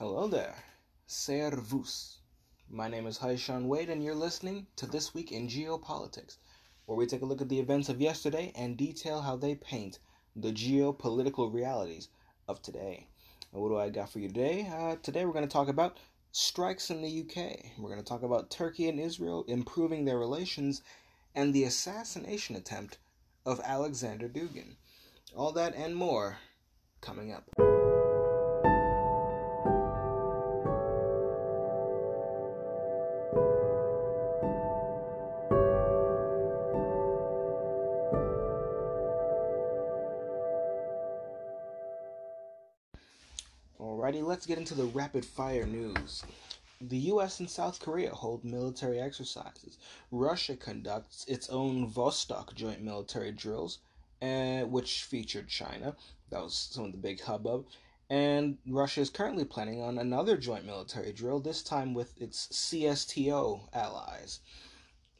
Hello there. Servus. My name is Haishan Wade, and you're listening to This Week in Geopolitics, where we take a look at the events of yesterday and detail how they paint the geopolitical realities of today. And what do I got for you today? Uh, today we're going to talk about strikes in the UK. We're going to talk about Turkey and Israel improving their relations and the assassination attempt of Alexander Dugin. All that and more coming up. Let's get into the rapid fire news. The US and South Korea hold military exercises. Russia conducts its own Vostok joint military drills, uh, which featured China. That was some of the big hubbub. And Russia is currently planning on another joint military drill, this time with its CSTO allies.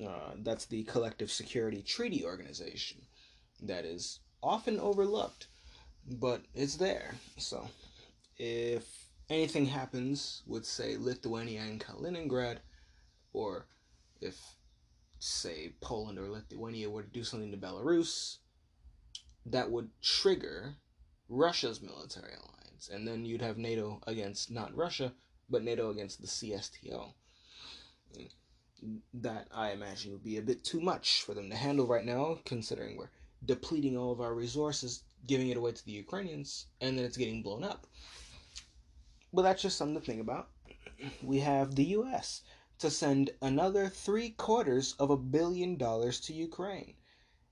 Uh, that's the Collective Security Treaty Organization. That is often overlooked, but it's there. So if anything happens with, say, Lithuania and Kaliningrad, or if, say, Poland or Lithuania were to do something to Belarus, that would trigger Russia's military alliance. And then you'd have NATO against not Russia, but NATO against the CSTO. That I imagine would be a bit too much for them to handle right now, considering we're depleting all of our resources, giving it away to the Ukrainians, and then it's getting blown up. But that's just something to think about. We have the US to send another three quarters of a billion dollars to Ukraine.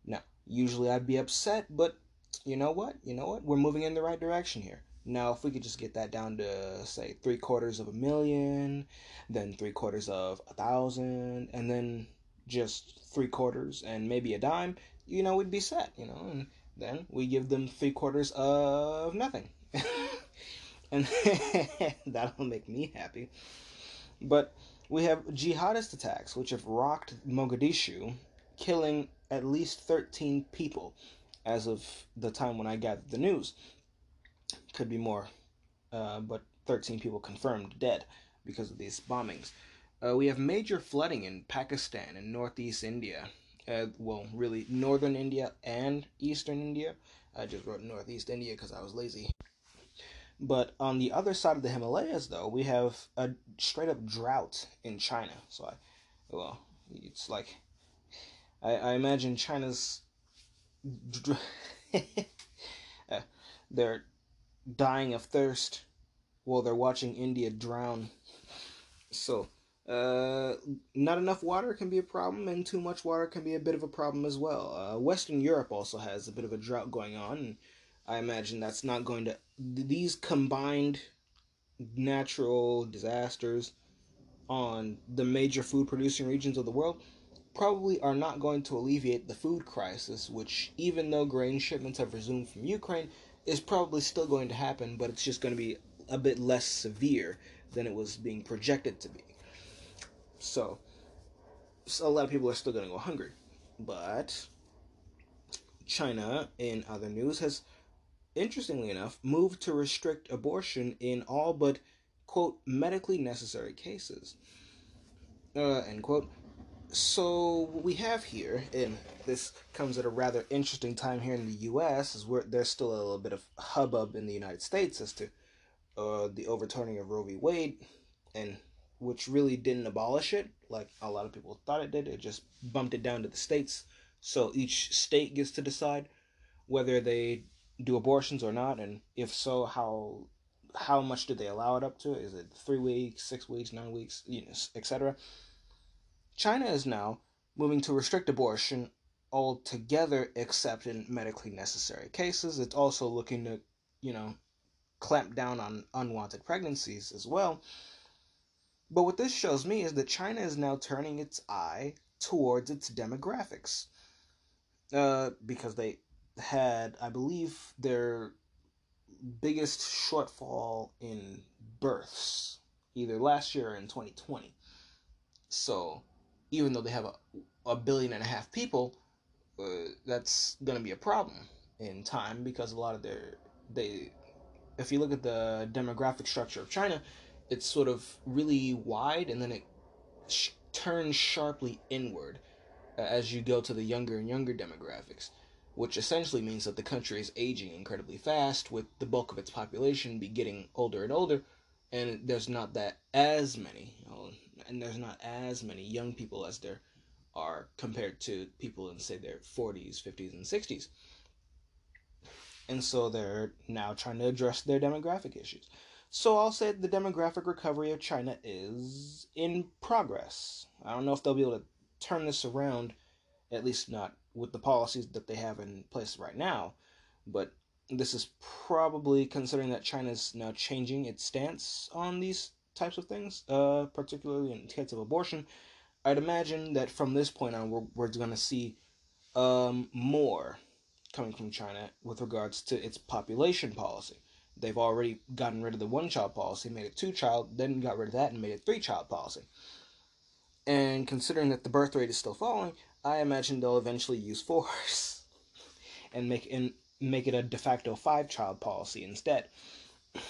Now, usually I'd be upset, but you know what? You know what? We're moving in the right direction here. Now, if we could just get that down to, say, three quarters of a million, then three quarters of a thousand, and then just three quarters and maybe a dime, you know, we'd be set, you know, and then we give them three quarters of nothing. and that'll make me happy. But we have jihadist attacks, which have rocked Mogadishu, killing at least 13 people as of the time when I gathered the news. Could be more, uh, but 13 people confirmed dead because of these bombings. Uh, we have major flooding in Pakistan and northeast India. Uh, well, really, northern India and eastern India. I just wrote northeast India because I was lazy. But on the other side of the Himalayas, though, we have a straight up drought in China. So, I, well, it's like, I, I imagine China's, uh, they're dying of thirst while they're watching India drown. So, uh, not enough water can be a problem, and too much water can be a bit of a problem as well. Uh, Western Europe also has a bit of a drought going on, I imagine that's not going to. These combined natural disasters on the major food producing regions of the world probably are not going to alleviate the food crisis, which, even though grain shipments have resumed from Ukraine, is probably still going to happen, but it's just going to be a bit less severe than it was being projected to be. So, so a lot of people are still going to go hungry. But China, in other news, has interestingly enough, moved to restrict abortion in all but, quote, medically necessary cases. Uh, end quote. So, what we have here, and this comes at a rather interesting time here in the U.S., is where there's still a little bit of hubbub in the United States as to uh, the overturning of Roe v. Wade, and which really didn't abolish it, like a lot of people thought it did. It just bumped it down to the states, so each state gets to decide whether they do abortions or not, and if so, how how much do they allow it up to? Is it three weeks, six weeks, nine weeks, you know, etc. China is now moving to restrict abortion altogether, except in medically necessary cases. It's also looking to, you know, clamp down on unwanted pregnancies as well. But what this shows me is that China is now turning its eye towards its demographics. Uh, because they had, I believe, their biggest shortfall in births either last year or in 2020. So, even though they have a, a billion and a half people, uh, that's going to be a problem in time because a lot of their they if you look at the demographic structure of China, it's sort of really wide and then it sh- turns sharply inward as you go to the younger and younger demographics, which essentially means that the country is aging incredibly fast, with the bulk of its population be getting older and older, and there's not that as many, you know, and there's not as many young people as there are compared to people in say their 40s, 50s, and 60s. And so they're now trying to address their demographic issues. So I'll say the demographic recovery of China is in progress. I don't know if they'll be able to turn this around, at least not with the policies that they have in place right now, but this is probably considering that China's now changing its stance on these types of things, uh, particularly in case of abortion. I'd imagine that from this point on, we're, we're going to see um, more coming from China with regards to its population policy. They've already gotten rid of the one child policy, made it two child, then got rid of that and made it three child policy. And considering that the birth rate is still falling, I imagine they'll eventually use force and make and make it a de facto five child policy instead.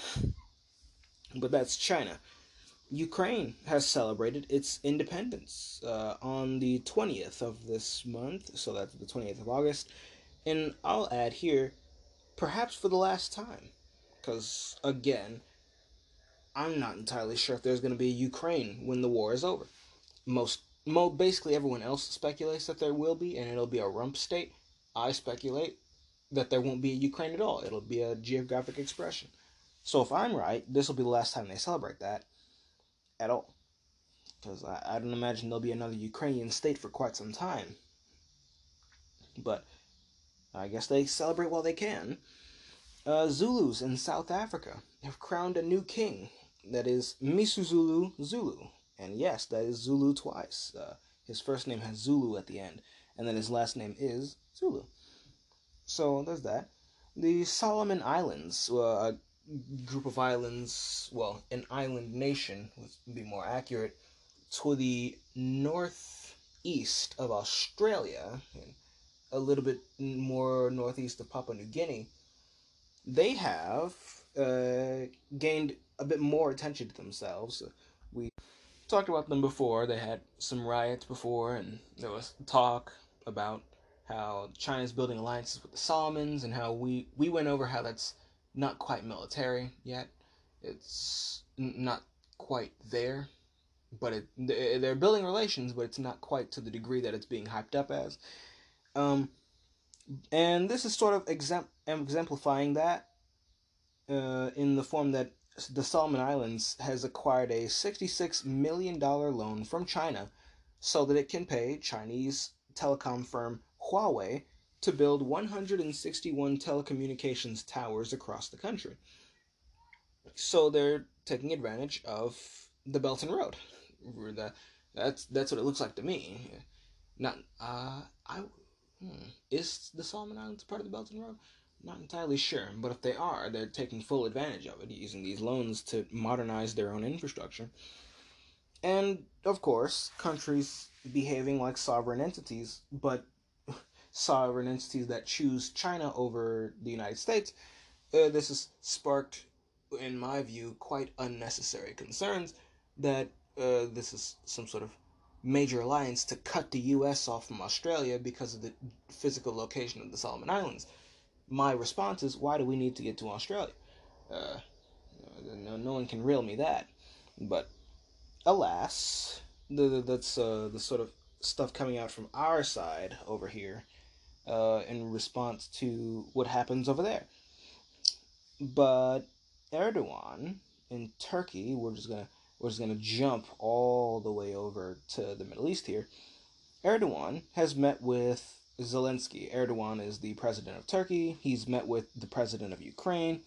But that's China. Ukraine has celebrated its independence uh, on the 20th of this month, so that's the 28th of August. And I'll add here, perhaps for the last time, because again, I'm not entirely sure if there's going to be a Ukraine when the war is over. Most, mo, basically everyone else speculates that there will be, and it'll be a rump state. I speculate that there won't be a Ukraine at all. It'll be a geographic expression. So if I'm right, this will be the last time they celebrate that at all. Because I, I don't imagine there'll be another Ukrainian state for quite some time. But I guess they celebrate while they can. Uh, Zulus in South Africa have crowned a new king. That is Misuzulu Zulu. And yes, that is Zulu twice. Uh, his first name has Zulu at the end, and then his last name is Zulu. So there's that. The Solomon Islands, uh, a group of islands, well, an island nation would be more accurate, to the northeast of Australia, a little bit more northeast of Papua New Guinea, they have uh, gained a bit more attention to themselves. We talked about them before. They had some riots before, and there was talk about how China's building alliances with the Solomons, and how we we went over how that's not quite military yet. It's not quite there, but it they're building relations, but it's not quite to the degree that it's being hyped up as. Um, and this is sort of exempl- exemplifying that uh, in the form that the Solomon Islands has acquired a $66 million loan from China so that it can pay Chinese telecom firm Huawei to build 161 telecommunications towers across the country. So they're taking advantage of the Belt and Road. That's that's what it looks like to me. Not uh, I hmm, is the Solomon Islands part of the Belt and Road? Not entirely sure, but if they are, they're taking full advantage of it, using these loans to modernize their own infrastructure. And of course, countries behaving like sovereign entities, but sovereign entities that choose China over the United States, uh, this has sparked, in my view, quite unnecessary concerns that uh, this is some sort of major alliance to cut the U.S. off from Australia because of the physical location of the Solomon Islands. My response is, why do we need to get to Australia? Uh, no, no one can reel me that. But alas, the, the, that's uh, the sort of stuff coming out from our side over here uh, in response to what happens over there. But Erdogan in Turkey, we're just gonna we're just gonna jump all the way over to the Middle East here. Erdogan has met with Zelensky. Erdogan is the president of Turkey. He's met with the president of Ukraine,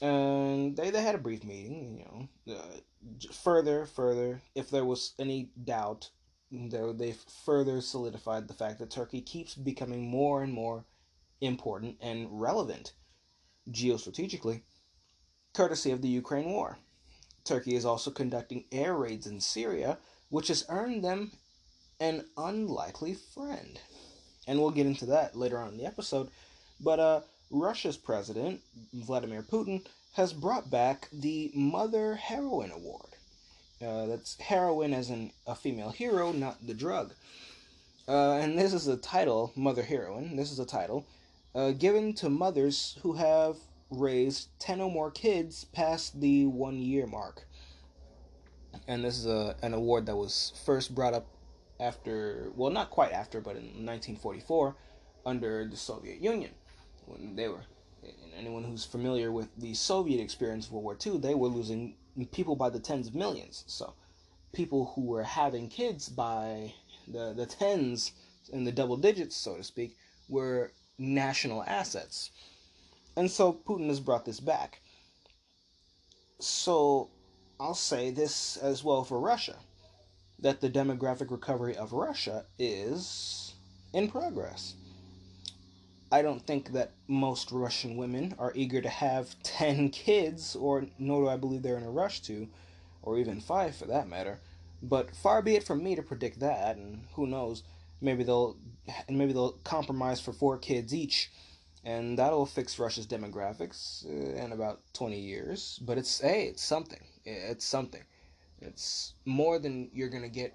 and they they had a brief meeting. You know, uh, further further, if there was any doubt they've further solidified the fact that Turkey keeps becoming more and more important and relevant geostrategically, courtesy of the Ukraine war. Turkey is also conducting air raids in Syria, which has earned them an unlikely friend. And we'll get into that later on in the episode. But uh, Russia's president, Vladimir Putin, has brought back the Mother Heroine Award. Uh, that's heroine as in a female hero, not the drug. Uh, and this is a title, Mother Heroine. This is a title uh, given to mothers who have raised 10 or more kids past the one year mark. And this is a, an award that was first brought up after, well, not quite after, but in 1944 under the Soviet Union when they were. Anyone who's familiar with the Soviet experience of World War II, they were losing people by the tens of millions. So, people who were having kids by the, the tens and the double digits, so to speak, were national assets. And so Putin has brought this back. So I'll say this as well for Russia that the demographic recovery of Russia is in progress. I don't think that most Russian women are eager to have 10 kids, or nor do I believe they're in a rush to, or even five for that matter. But far be it from me to predict that, and who knows, maybe they'll and maybe they'll compromise for four kids each, and that'll fix Russia's demographics uh, in about 20 years. But it's hey, it's something. It's something. It's more than you're gonna get.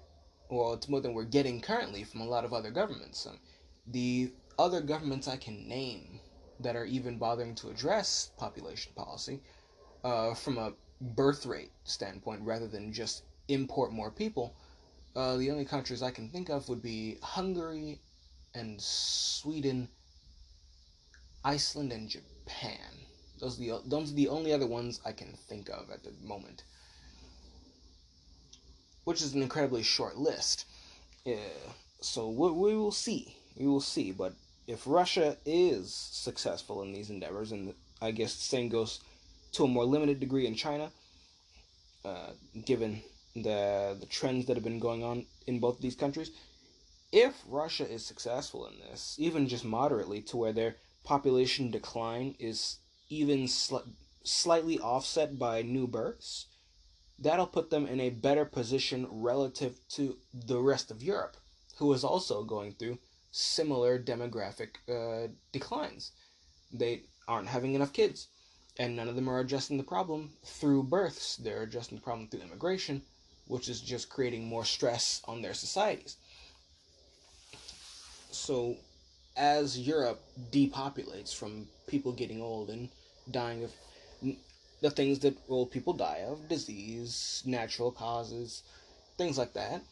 Well, it's more than we're getting currently from a lot of other governments. Um, the other governments I can name that are even bothering to address population policy uh, from a birth rate standpoint rather than just import more people. Uh, the only countries I can think of would be Hungary and Sweden, Iceland, and Japan. Those are the those are the only other ones I can think of at the moment. Which is an incredibly short list. Yeah, so we, we will see. We will see. But if Russia is successful in these endeavors, and I guess the same goes to a more limited degree in China, uh, given the the trends that have been going on in both these countries, if Russia is successful in this, even just moderately, to where their population decline is even sli- slightly offset by new births, that'll put them in a better position relative to the rest of Europe, who is also going through similar demographic uh, declines. They aren't having enough kids, and none of them are addressing the problem through births. They're addressing the problem through immigration, which is just creating more stress on their societies. So, as Europe depopulates from people getting old and dying of the things that old people die of disease, natural causes, things like that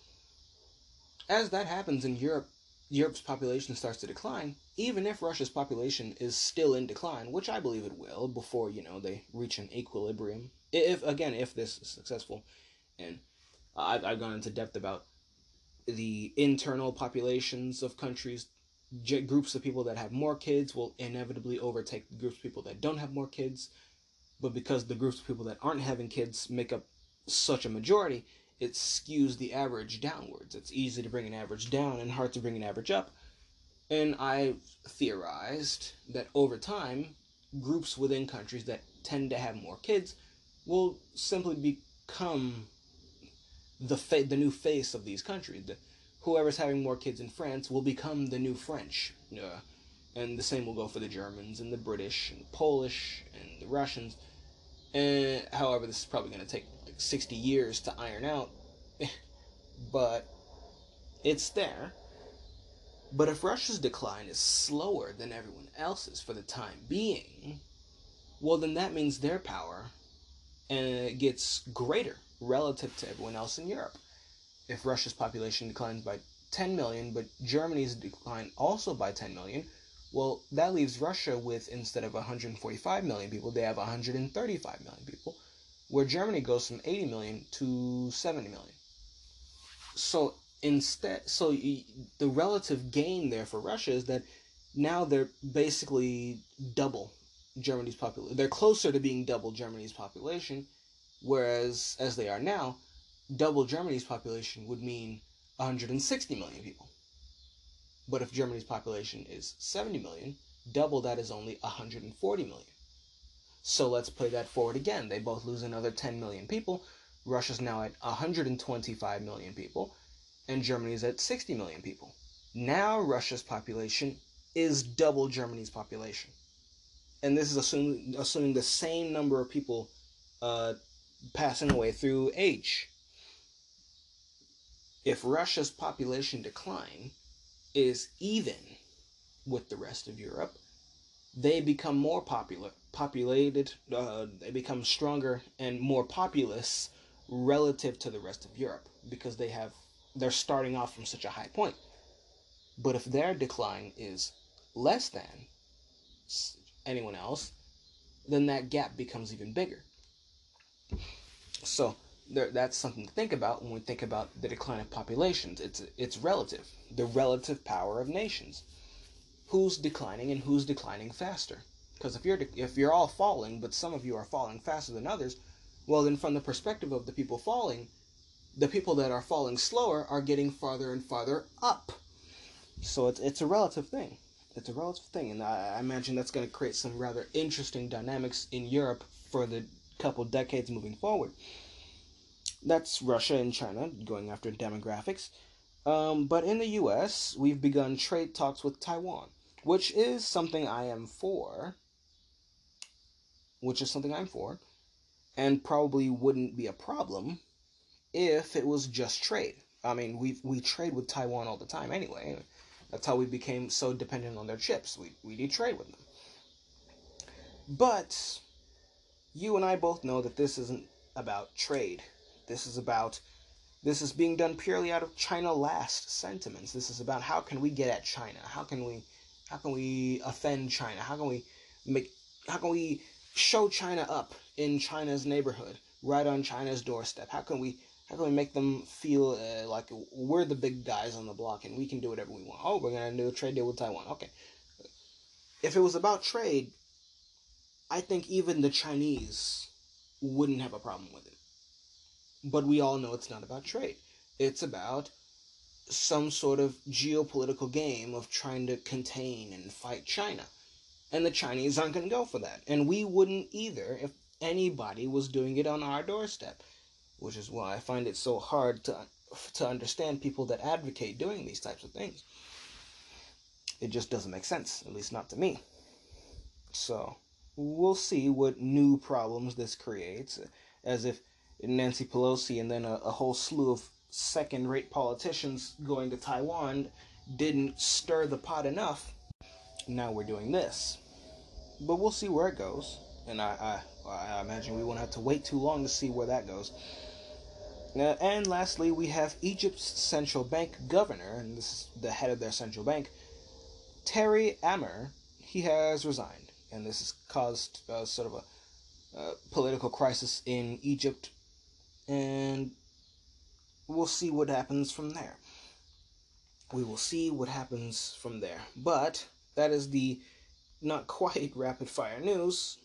as that happens in Europe, Europe's population starts to decline, even if Russia's population is still in decline, which I believe it will before, you know, they reach an equilibrium. If again, if this is successful. And I've, I've gone into depth about the internal populations of countries. Groups of people that have more kids will inevitably overtake groups of people that don't have more kids. But because the groups of people that aren't having kids make up such a majority, it skews the average downwards. It's easy to bring an average down and hard to bring an average up. And I theorized that over time, groups within countries that tend to have more kids will simply become the fa- the new face of these countries. The, whoever's having more kids in France will become the new French. Uh, and the same will go for the Germans and the British and the Polish and the Russians. And however, this is probably going to take like 60 years to iron out, but it's there. But if Russia's decline is slower than everyone else's for the time being, well, then that means their power and uh, gets greater relative to everyone else in Europe. If Russia's population declines by 10 million, but Germany's decline also by 10 million, well, that leaves Russia with instead of 145 million people, they have 135 million people where Germany goes from 80 million to 70 million. So instead, so the relative gain there for Russia is that now they're basically double Germany's population. They're closer to being double Germany's population, whereas as they are now, double Germany's population would mean 160 million people. But if Germany's population is 70 million, double that is only 140 million. So let's play that forward again. They both lose another 10 million people. Russia's now at 125 million people, and Germany's at 60 million people. Now Russia's population is double Germany's population. and this is assuming assuming the same number of people uh, passing away through age. If Russia's population decline is even with the rest of Europe, they become more popular, populated. Uh, they become stronger and more populous relative to the rest of Europe because they have they're starting off from such a high point. But if their decline is less than anyone else, then that gap becomes even bigger. So that's something to think about when we think about the decline of populations. It's it's relative, the relative power of nations. Who's declining and who's declining faster? Because if you're if you're all falling, but some of you are falling faster than others, well then from the perspective of the people falling, the people that are falling slower are getting farther and farther up. So it's it's a relative thing. It's a relative thing, and I, I imagine that's going to create some rather interesting dynamics in Europe for the couple decades moving forward. That's Russia and China going after demographics. Um, but in the U.S., we've begun trade talks with Taiwan, which is something I am for. Which is something I'm for, and probably wouldn't be a problem if it was just trade. I mean, we we trade with Taiwan all the time anyway. That's how we became so dependent on their chips. We we do trade with them. But you and I both know that this isn't about trade. This is about this is being done purely out of China last sentiments. This is about how can we get at China? How can we how can we offend China? How can we make how can we show China up in China's neighborhood, right on China's doorstep? How can we how can we make them feel uh, like we're the big guys on the block and we can do whatever we want? Oh, we're gonna do a trade deal with Taiwan. Okay. If it was about trade, I think even the Chinese wouldn't have a problem with it. But we all know it's not about trade. It's about some sort of geopolitical game of trying to contain and fight China. And the Chinese aren't going to go for that. And we wouldn't either if anybody was doing it on our doorstep which is why I find it so hard to to understand people that advocate doing these types of things. It just doesn't make sense, at least not to me. So, we'll see what new problems this creates, as if Nancy Pelosi and then a, a whole slew of second rate politicians going to Taiwan didn't stir the pot enough. Now we're doing this. But we'll see where it goes. And I, I, I imagine we won't have to wait too long to see where that goes. Uh, and lastly, we have Egypt's central bank governor, and this is the head of their central bank, Tarek Amer. He has resigned, and this has caused uh, sort of a, a political crisis in Egypt, and we'll see what happens from there. We will see what happens from there. But that is the not quite rapid fire news,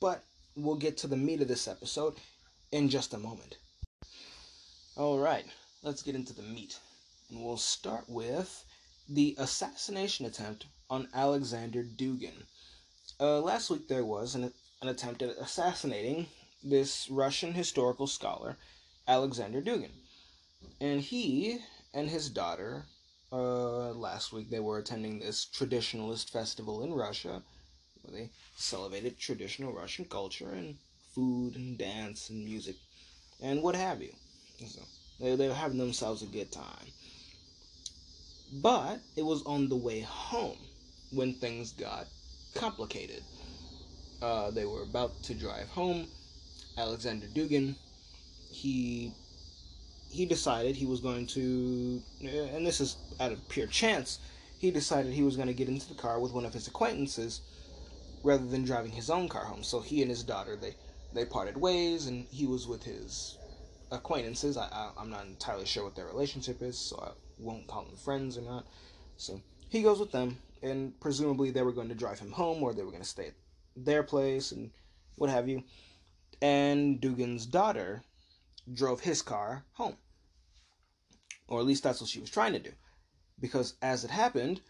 but we'll get to the meat of this episode in just a moment. All right, let's get into the meat. And we'll start with the assassination attempt on Alexander Dugin. Uh, last week there was an, an attempt at assassinating this Russian historical scholar, Alexander Dugin. And he and his daughter, uh, last week they were attending this traditionalist festival in Russia, where they celebrated traditional Russian culture and food and dance and music and what have you. So they, they were having themselves a good time. But it was on the way home when things got complicated. Uh, they were about to drive home. Alexander Dugin, he he decided he was going to, and this is out of pure chance, he decided he was going to get into the car with one of his acquaintances rather than driving his own car home. So he and his daughter they they parted ways, and he was with his acquaintances. I, I am not entirely sure what their relationship is, so I won't call them friends or not. So he goes with them, and presumably they were going to drive him home, or they were going to stay at their place and what have you. And Dugin's daughter drove his car home, or at least that's what she was trying to do, because as it happened,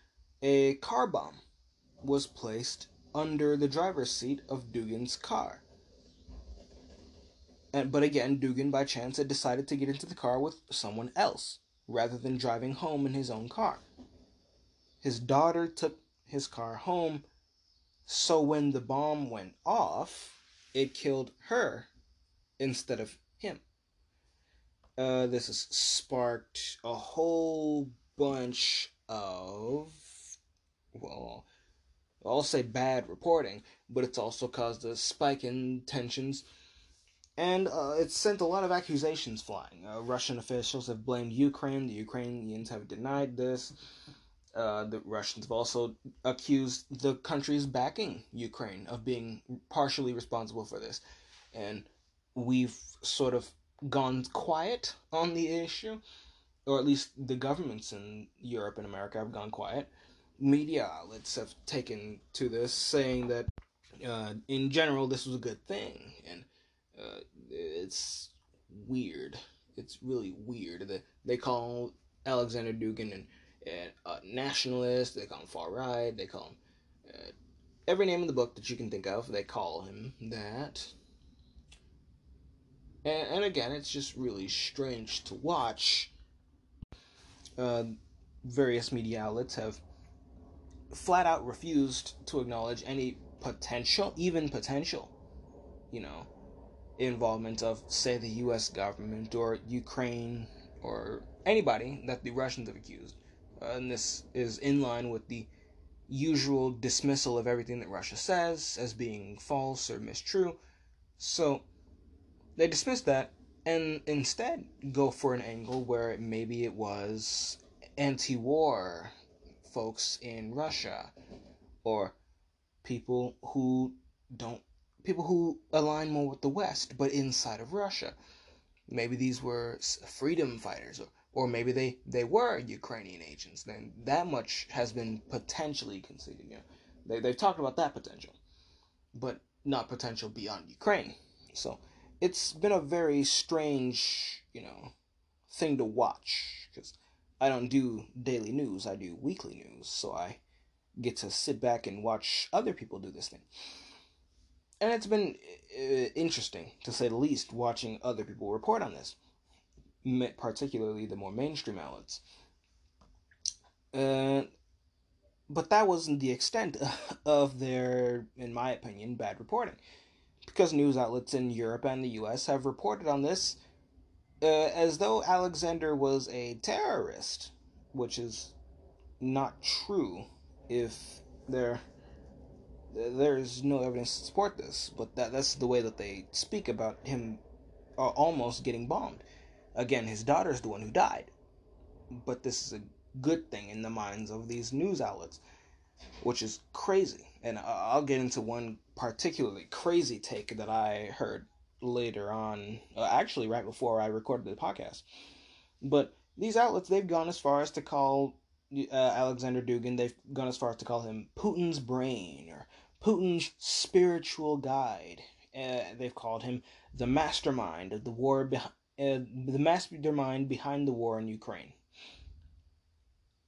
a car bomb was placed under the driver's seat of Dugin's car. And, but again, Dugin by chance had decided to get into the car with someone else rather than driving home in his own car. His daughter took his car home, So when the bomb went off, it killed her instead of him. Uh, this has sparked a whole bunch of, well, I'll say bad reporting, but it's also caused a spike in tensions. And uh, it's sent a lot of accusations flying. Uh, Russian officials have blamed Ukraine. The Ukrainians have denied this. Uh, the Russians have also accused the countries backing Ukraine of being partially responsible for this. And we've sort of gone quiet on the issue, or at least the governments in Europe and America have gone quiet. Media outlets have taken to this, saying that uh, in general this was a good thing, and uh, it's weird. It's really weird that they call Alexander Dugin and and uh, nationalist. They call him far right. They call him uh, every name in the book that you can think of. They call him that. And, and again, it's just really strange to watch. Uh, various media outlets have flat out refused to acknowledge any potential, even potential, you know, involvement of, say, the U.S. government or Ukraine or anybody that the Russians have accused. Uh, and this is in line with the usual dismissal of everything that Russia says as being false or mistrue. So they dismiss that and instead go for an angle where maybe it was anti war folks in Russia or people who don't people who align more with the West but inside of Russia. Maybe these were freedom fighters or or maybe they, they were Ukrainian agents. Then that much has been potentially conceded. You know, they they've talked about that potential, but not potential beyond Ukraine. So it's been a very strange, you know, thing to watch because I don't do daily news. I do weekly news, so I get to sit back and watch other people do this thing. And it's been uh, interesting, to say the least, watching other people report on this particularly the more mainstream outlets. Uh, but that wasn't the extent of their, in my opinion, bad reporting. Because news outlets in Europe and the US have reported on this uh, as though Alexander was a terrorist, which is not true if there there's no evidence to support this, but that that's the way that they speak about him uh, almost getting bombed. Again, his daughter is the one who died. But this is a good thing in the minds of these news outlets, which is crazy. And I'll get into one particularly crazy take that I heard later on, uh, actually, right before I recorded the podcast. But these outlets, they've gone as far as to call uh, Alexander Dugin, they've gone as far as to call him Putin's brain or Putin's spiritual guide. Uh, they've called him the mastermind of the war behind uh, the mastermind behind the war in Ukraine.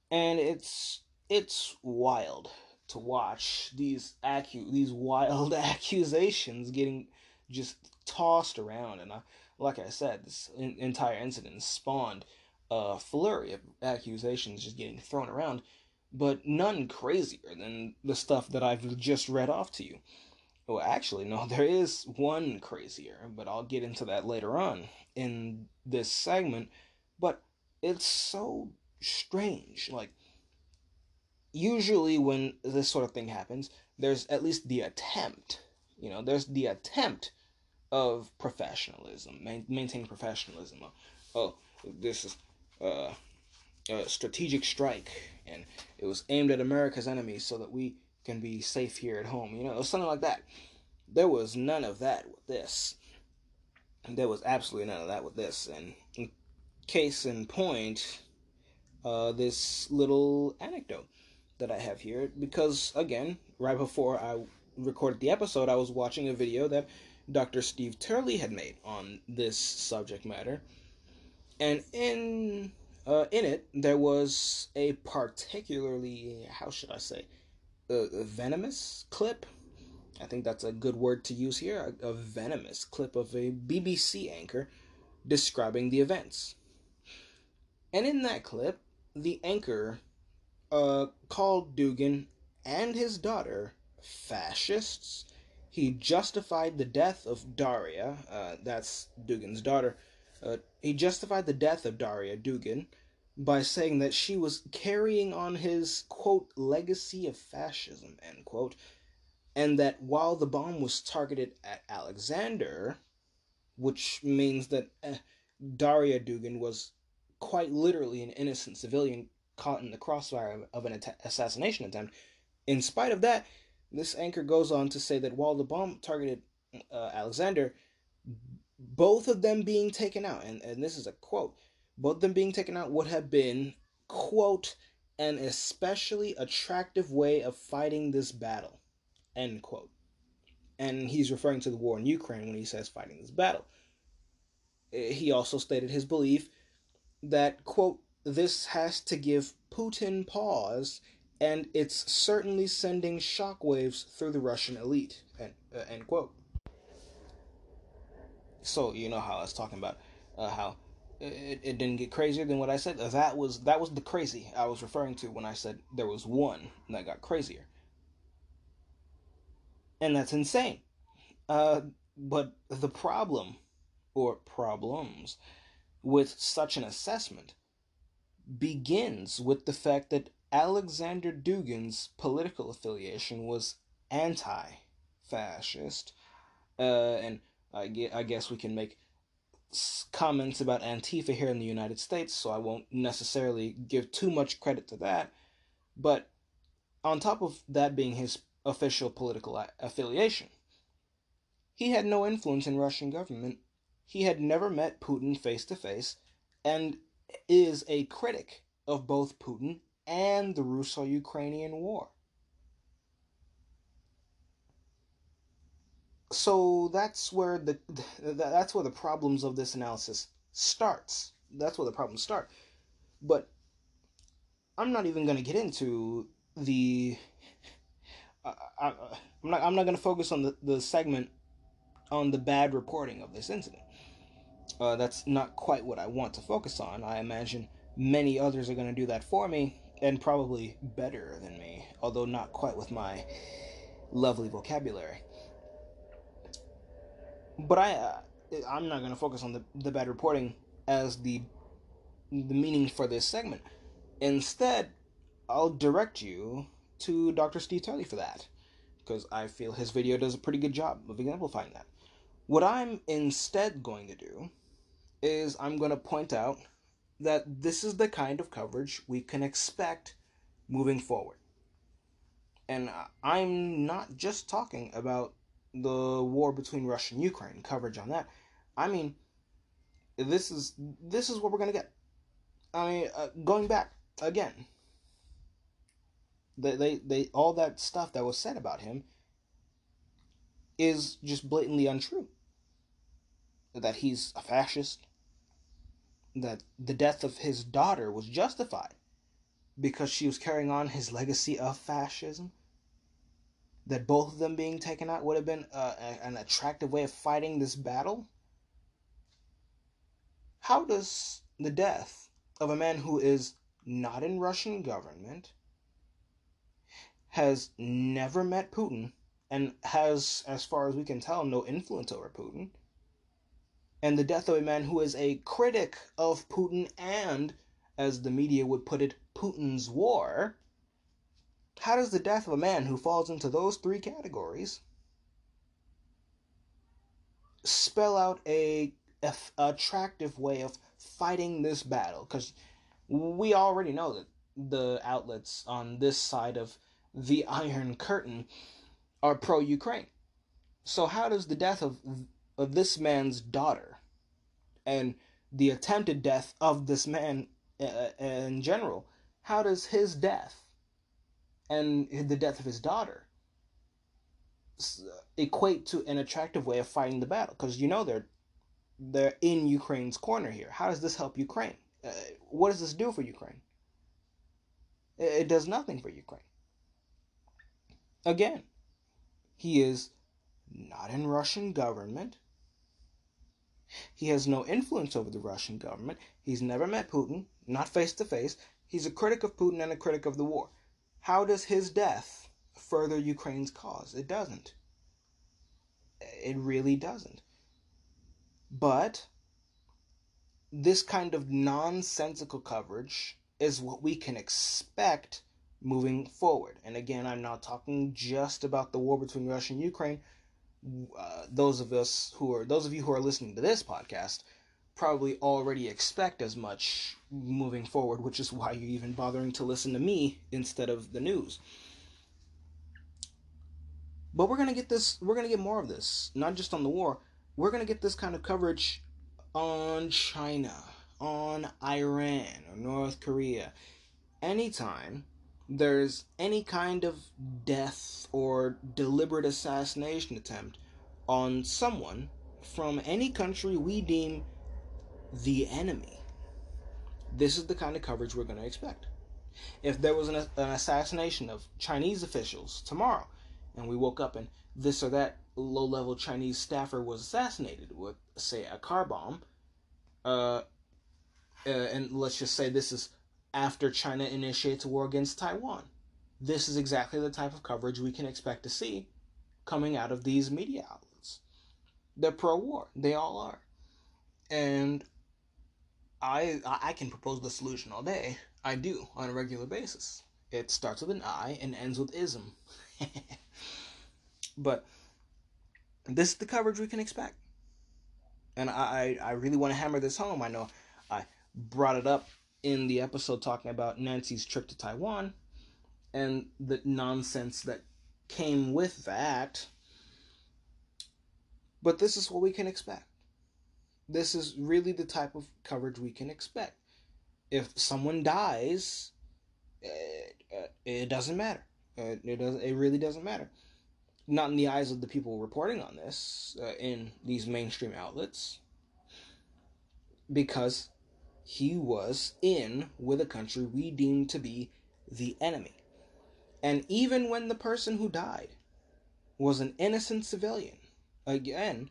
And it's it's wild to watch these accu- these wild accusations getting just tossed around and I, like I said this in- entire incident spawned a flurry of accusations just getting thrown around but none crazier than the stuff that I've just read off to you. Well, actually, no, there is one crazier, but I'll get into that later on in this segment, but it's so strange. Like, usually when this sort of thing happens, there's at least the attempt, you know, there's the attempt of professionalism, main, maintaining professionalism. Oh, this is uh, a strategic strike, and it was aimed at America's enemies so that we can be safe here at home, you know, something like that. There was none of that with this. There was absolutely none of that with this. And in case in point, uh, this little anecdote that I have here, because again, right before I recorded the episode, I was watching a video that Dr. Steve Turley had made on this subject matter, and in uh, in it there was a particularly how should I say, venomous clip I think that's a good word to use here a, a venomous clip of a BBC anchor describing the events. And in that clip, the anchor uh, called Dugin and his daughter fascists. He justified the death of Daria, uh, that's Dugin's daughter. Uh, he justified the death of Daria Dugin by saying that she was carrying on his, quote, legacy of fascism, end quote, and that while the bomb was targeted at Alexander, which means that uh, Daria Dugin was quite literally an innocent civilian caught in the crossfire of an att- assassination attempt. In spite of that, this anchor goes on to say that while the bomb targeted uh, Alexander, both of them being taken out, and, and this is a quote, both of them being taken out would have been, quote, an especially attractive way of fighting this battle, end quote. And he's referring to the war in Ukraine when he says fighting this battle. He also stated his belief that, quote, this has to give Putin pause, and it's certainly sending shockwaves through the Russian elite, end, uh, end quote. So, you know how I was talking about uh, how it, it didn't get crazier than what I said. That was that was the crazy I was referring to when I said there was one that got crazier, and that's insane. Uh, but the problem, or problems, with such an assessment begins with the fact that Alexander Dugin's political affiliation was anti-fascist, uh, and I guess we can make comments about Antifa here in the United States, so I won't necessarily give too much credit to that. But on top of that being his official political affiliation, he had no influence in Russian government. He had never met Putin face to face and is a critic of both Putin and the Russo Ukrainian war. so that's where the that's where the problems of this analysis starts. That's where the problems start. But I'm not even going to get into the. I, I'm not. I'm not going to focus on the, the segment on the bad reporting of this incident. Uh, that's not quite what I want to focus on. I imagine many others are going to do that for me, and probably better than me, although not quite with my lovely vocabulary but I uh, I'm not going to focus on the the bad reporting as the the meaning for this segment. Instead, I'll direct you to Dr. Steve Turley for that because I feel his video does a pretty good job of exemplifying that. What I'm instead going to do is I'm going to point out that this is the kind of coverage we can expect moving forward. And I'm not just talking about the war between Russia and Ukraine, coverage on that. I mean, this is this is what we're gonna get. I mean, uh, going back again, they, they they all that stuff that was said about him is just blatantly untrue. That he's a fascist. That the death of his daughter was justified because she was carrying on his legacy of fascism that both of them being taken out would have been uh, an attractive way of fighting this battle? How does the death of a man who is not in Russian government, has never met Putin, and has, as far as we can tell, no influence over Putin, and the death of a man who is a critic of Putin and, as the media would put it, Putin's war, how does the death of a man who falls into those three categories spell out a, attractive way of fighting this battle? Because we already know that the outlets on this side of the Iron Curtain are pro Ukraine. So, how does the death of, of this man's daughter and the attempted death of this man uh, in general, how does his death and the death of his daughter equate to an attractive way of fighting the battle because you know they're they're in Ukraine's corner here. How does this help Ukraine? Uh, what does this do for Ukraine? It does nothing for Ukraine. Again, he is not in Russian government. He has no influence over the Russian government. He's never met Putin, not face to face. He's a critic of Putin and a critic of the war. How does his death further Ukraine's cause. It doesn't. It really doesn't. But this kind of nonsensical coverage is what we can expect moving forward. And again, I'm not talking just about the war between Russia and Ukraine. Uh, those of us who are those of you who are listening to this podcast probably already expect as much moving forward, which is why you're even bothering to listen to me instead of the news. But we're gonna get this. We're gonna get more of this, not just on the war. We're gonna get this kind of coverage on China, on Iran or North Korea. Anytime there's any kind of death or deliberate assassination attempt on someone from any country we deem the enemy, this is the kind of coverage we're going to expect. If there was an, an assassination of Chinese officials tomorrow, and we woke up and this or that low level Chinese staffer was assassinated with, say, a car bomb, uh, uh, and let's just say this is after China initiates a war against Taiwan. This is exactly the type of coverage we can expect to see coming out of these media outlets. They're pro war, they all are. And I I can propose the solution all day. I do on a regular basis. It starts with an I and ends with ism. but this is the coverage we can expect. And I, I really want to hammer this home. I know I brought it up in the episode talking about Nancy's trip to Taiwan and the nonsense that came with that. But this is what we can expect. This is really the type of coverage we can expect. If someone dies, it, uh, it doesn't matter. It, it doesn't. It really doesn't matter. Not in the eyes of the people reporting on this uh, in these mainstream outlets, because he was in with a country we deem to be the enemy. And even when the person who died was an innocent civilian, again,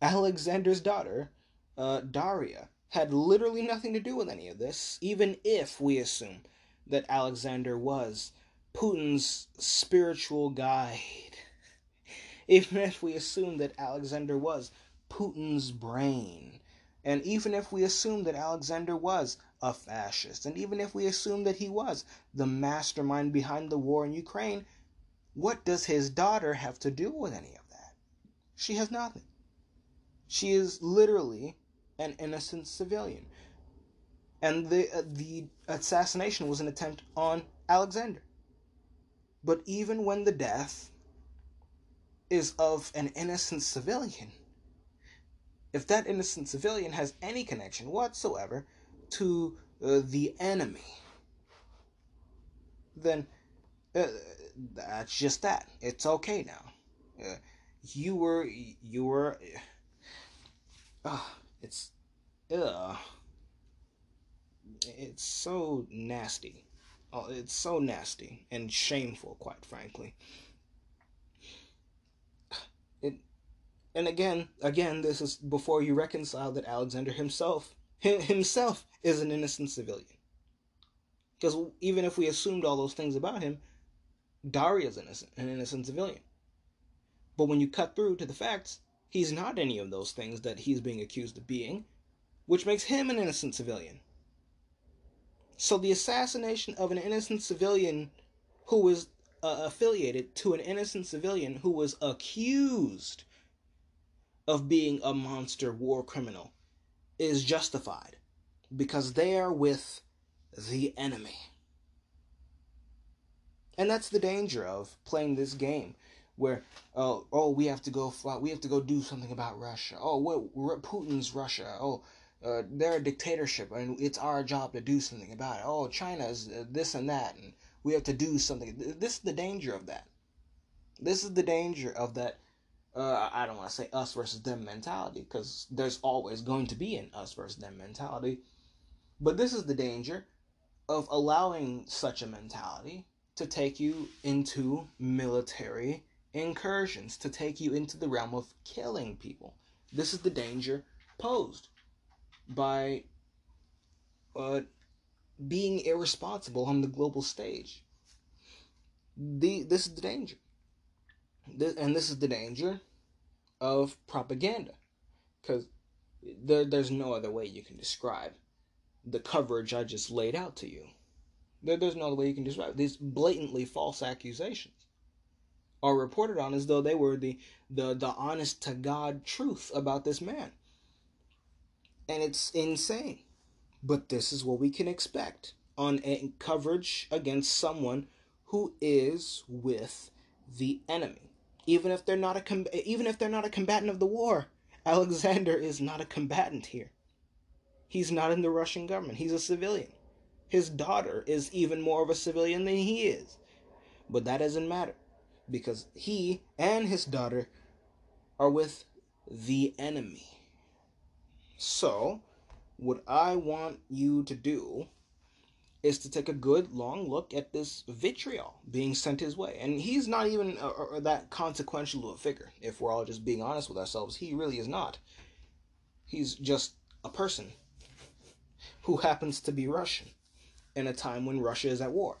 Alexander's daughter, uh, Daria, had literally nothing to do with any of this, even if we assume that Alexander was Putin's spiritual guide. Even if we assume that Alexander was Putin's brain and even if we assume that Alexander was a fascist, and even if we assume that he was the mastermind behind the war in Ukraine, what does his daughter have to do with any of that? She has nothing. She is literally an innocent civilian. And the uh, the assassination was an attempt on Alexander. But even when the death is of an innocent civilian, if that innocent civilian has any connection whatsoever to uh, the enemy, then uh, that's just that. It's okay now. Uh, you were, you were. Uh, it's, uh, it's so nasty. Oh, it's so nasty and shameful, quite frankly. And again, again, this is before you reconcile that Alexander himself himself is an innocent civilian. Because even if we assumed all those things about him, Daria's innocent, an innocent civilian. But when you cut through to the facts, he's not any of those things that he's being accused of being, which makes him an innocent civilian. So the assassination of an innocent civilian who was uh, affiliated to an innocent civilian who was accused of being a monster war criminal is justified because they are with the enemy. And that's the danger of playing this game where oh oh we have to go we have to go do something about Russia. Oh what Putin's Russia. Oh uh, they're a dictatorship and it's our job to do something about it. Oh China's uh, this and that and we have to do something. This is the danger of that. This is the danger of that uh, I don't want to say us versus them mentality because there's always going to be an us versus them mentality. But this is the danger of allowing such a mentality to take you into military incursions, to take you into the realm of killing people. This is the danger posed by uh, being irresponsible on the global stage. the this is the danger. This, and this is the danger of propaganda. Because there, there's no other way you can describe the coverage I just laid out to you. There, there's no other way you can describe these blatantly false accusations are reported on as though they were the the the honest to God truth about this man. And it's insane. But this is what we can expect on a coverage against someone who is with the enemy. Even if they're not a com- even if they're not a combatant of the war, Alexander is not a combatant here. He's not in the Russian government. He's a civilian. His daughter is even more of a civilian than he is. But that doesn't matter because he and his daughter are with the enemy. So, what I want you to do is to take a good long look at this vitriol being sent his way. And he's not even uh, uh, that consequential of a figure. If we're all just being honest with ourselves, he really is not. He's just a person who happens to be Russian in a time when Russia is at war.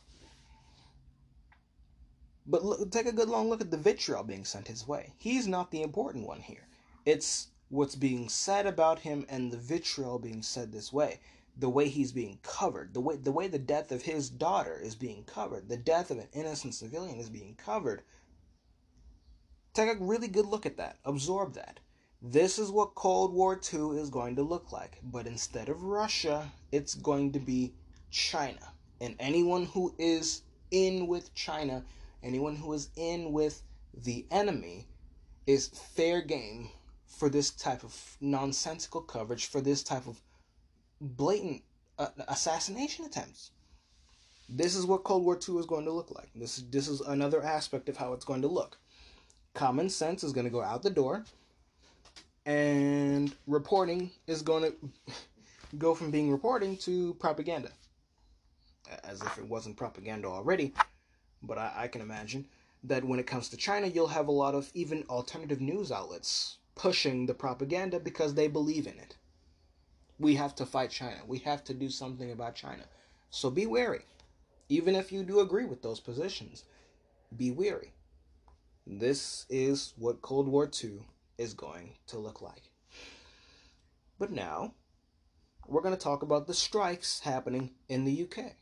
But look, take a good long look at the vitriol being sent his way. He's not the important one here. It's what's being said about him and the vitriol being said this way. The way he's being covered, the way the way the death of his daughter is being covered, the death of an innocent civilian is being covered. Take a really good look at that. Absorb that. This is what Cold War II is going to look like. But instead of Russia, it's going to be China. And anyone who is in with China anyone who is in with the enemy is fair game for this type of nonsensical coverage, for this type of blatant uh, assassination attempts. This is what Cold War II is going to look like. This is, this is another aspect of how it's going to look. Common sense is going to go out the door, and reporting is going to go from being reporting to propaganda. As if it wasn't propaganda already, but I, I can imagine that when it comes to China, you'll have a lot of even alternative news outlets pushing the propaganda because they believe in it. We have to fight China. We have to do something about China. So be wary. Even if you do agree with those positions, be wary. This is what Cold War II is going to look like. But now, we're going to talk about the strikes happening in the UK.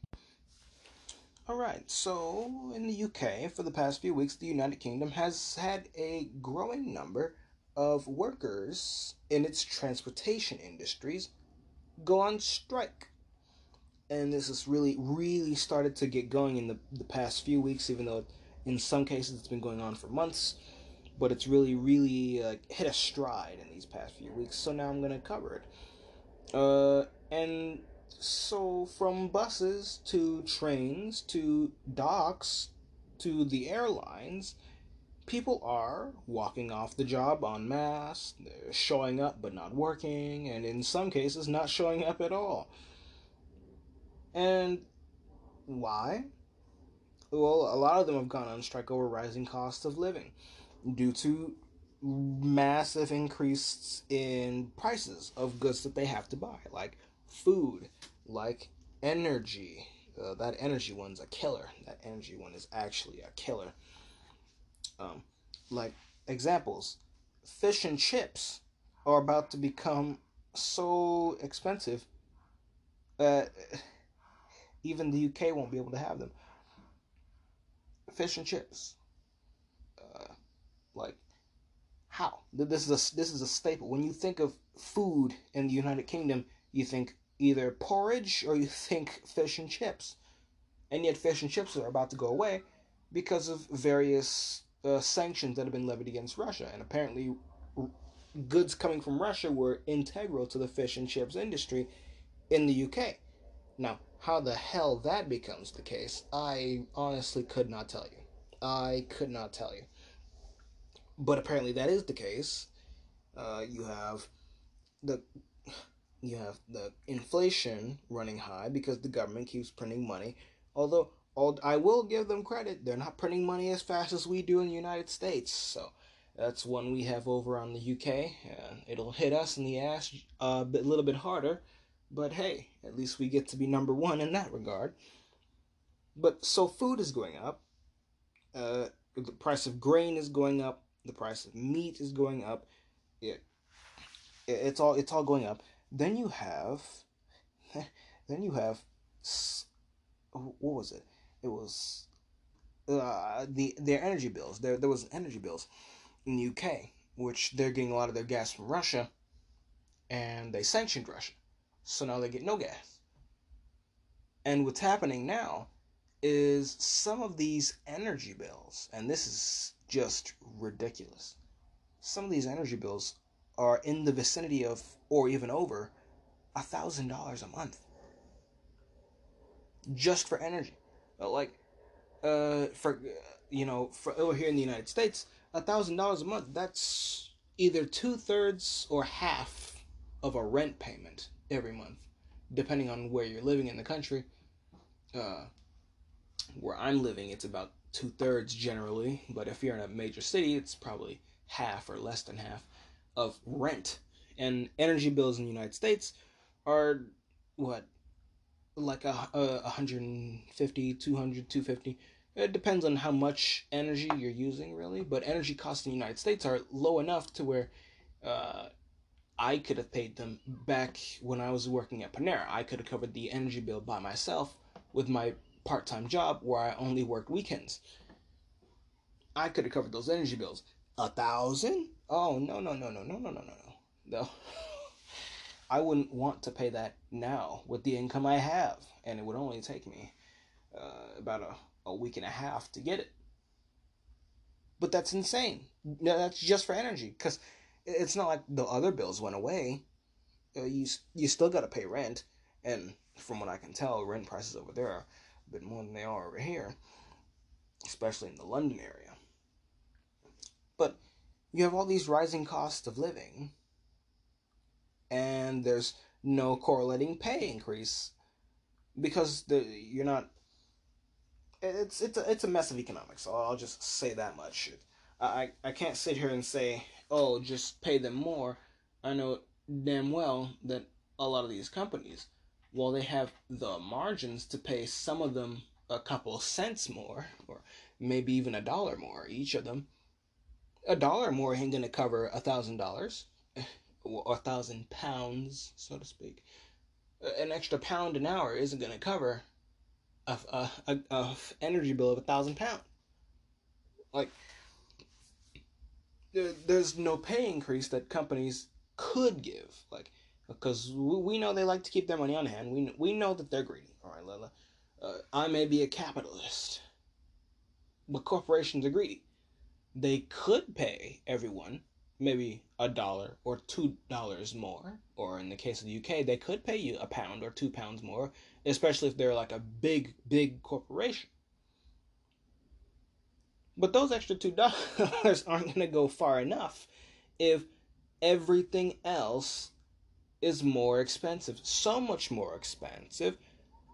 Alright, so in the UK, for the past few weeks, the United Kingdom has had a growing number of workers in its transportation industries go on strike. And this has really, really started to get going in the, the past few weeks, even though in some cases it's been going on for months. But it's really, really uh, hit a stride in these past few weeks, so now I'm going to cover it. Uh, and so from buses to trains to docks to the airlines, people are walking off the job en masse, they're showing up but not working, and in some cases not showing up at all. And why? Well, a lot of them have gone on strike over rising costs of living due to massive increases in prices of goods that they have to buy, like food, like energy. Uh, that energy one's a killer. That energy one is actually a killer. Um, like examples, fish and chips are about to become so expensive that even the UK won't be able to have them. Fish and chips, uh, like how? This is a this is a staple. When you think of food in the United Kingdom, you think either porridge or you think fish and chips. And yet, fish and chips are about to go away because of various uh, sanctions that have been levied against Russia. And apparently, r- goods coming from Russia were integral to the fish and chips industry in the UK. Now, how the hell that becomes the case, I honestly could not tell you. I could not tell you. But apparently, that is the case. Uh, you have the you have the inflation running high because the government keeps printing money. Although I will give them credit, they're not printing money as fast as we do in the United States. So that's one we have over on the UK. Uh, it'll hit us in the ass a bit, little bit harder, but hey, at least we get to be number one in that regard. But so food is going up, uh, the price of grain is going up, the price of meat is going up. It, it's all it's all going up. Then you have, then you have, what was it? It was uh, the their energy bills. There there was energy bills in the UK, which they're getting a lot of their gas from Russia, and they sanctioned Russia, so now they get no gas. And what's happening now is some of these energy bills, and this is just ridiculous. Some of these energy bills are in the vicinity of, or even over, a thousand dollars a month just for energy. Like, uh, for you know, for over here in the United States, a thousand dollars a month. That's either two thirds or half of a rent payment every month, depending on where you're living in the country. Uh, where I'm living, it's about two thirds generally, but if you're in a major city, it's probably half or less than half of rent. And energy bills in the United States are what like a, a 150 200 250 it depends on how much energy you're using really but energy costs in the united states are low enough to where uh, i could have paid them back when i was working at panera. I could have covered the energy bill by myself with my part-time job where i only worked weekends. I could have covered those energy bills. A thousand? Oh no no no no no no no no no. No I wouldn't want to pay that now with the income I have, and it would only take me uh, about a, a week and a half to get it. But that's insane. No, that's just for energy, because it's not like the other bills went away. Uh, you you still got to pay rent, and from what I can tell, rent prices over there are a bit more than they are over here, especially in the London area. But you have all these rising costs of living and there's no correlating pay increase because the you're not it's it's a, it's a mess of economics. So I'll just say that much. I I can't sit here and say, "Oh, just pay them more." I know damn well that a lot of these companies, while they have the margins to pay some of them a couple cents more, or maybe even a dollar more each of them, a dollar more ain't gonna cover a thousand dollars or a thousand pounds, so to speak. An extra pound an hour isn't going to cover a, a, a, a, energy bill of a thousand pound. Like, there, there's no pay increase that companies could give. Like, because we know they like to keep their money on hand. We we know that they're greedy. All right, Lila. Uh, I may be a capitalist, but corporations are greedy. They could pay everyone maybe a dollar or two dollars more, or in the case of the UK, they could pay you a pound or two pounds more, especially if they're like a big, big corporation. But those extra two dollars aren't going to go far enough if everything else is more expensive, so much more expensive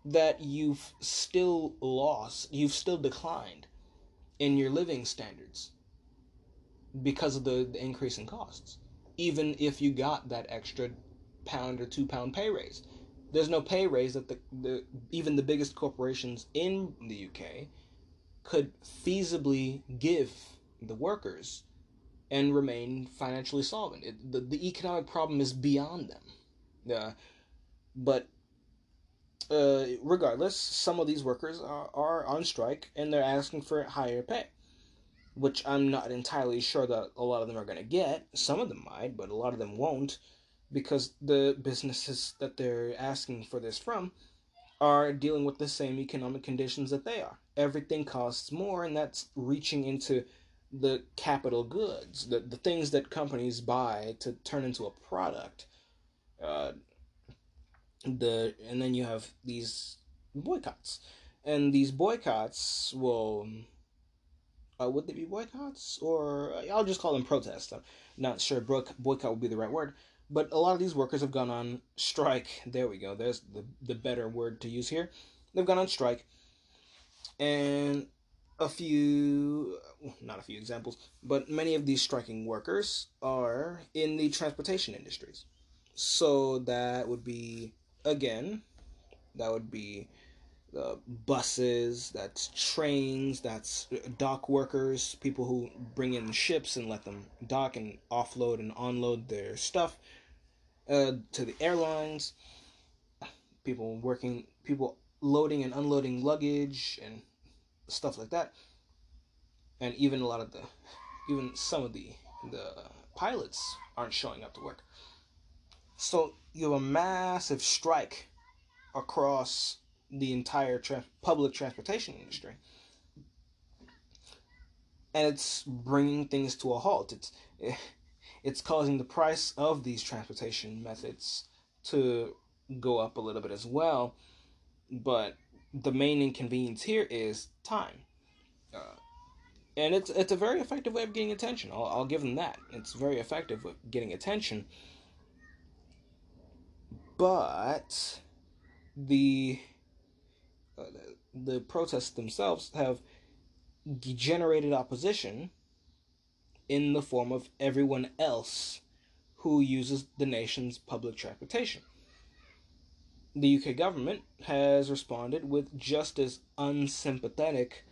that you've still lost, you've still declined in your living standards because of the, the increase in costs. Even if you got that extra pound or two pound pay raise, there's no pay raise that the, the even the biggest corporations in the UK could feasibly give the workers and remain financially solvent. It, the, the economic problem is beyond them. Uh, but uh, regardless, some of these workers are, are on strike and they're asking for higher pay which I'm not entirely sure that a lot of them are going to get. Some of them might, but a lot of them won't because the businesses that they're asking for this from are dealing with the same economic conditions that they are. Everything costs more, and that's reaching into the capital goods, the, the things that companies buy to turn into a product. Uh, the and then you have these boycotts, and these boycotts will uh, would they be boycotts or uh, I'll just call them protests? I'm not sure boycott would be the right word, but a lot of these workers have gone on strike. There we go. There's the the better word to use here. They've gone on strike, and a few, not a few examples, but many of these striking workers are in the transportation industries. So that would be again, that would be uh, buses, that's trains, that's dock workers, people who bring in ships and let them dock and offload and unload their stuff, uh, to the airlines, people working, people loading and unloading luggage and stuff like that, and even a lot of the, even some of the the pilots aren't showing up to work. So you have a massive strike across the entire tra- public transportation industry. And it's bringing things to a halt. It's it's causing the price of these transportation methods to go up a little bit as well. But the main inconvenience here is time. Uh, and it's it's a very effective way of getting attention. I'll, I'll give them that. It's very effective with getting attention. But the the protests themselves have degenerated opposition in the form of everyone else who uses the nation's public transportation. The UK government has responded with just as unsympathetic,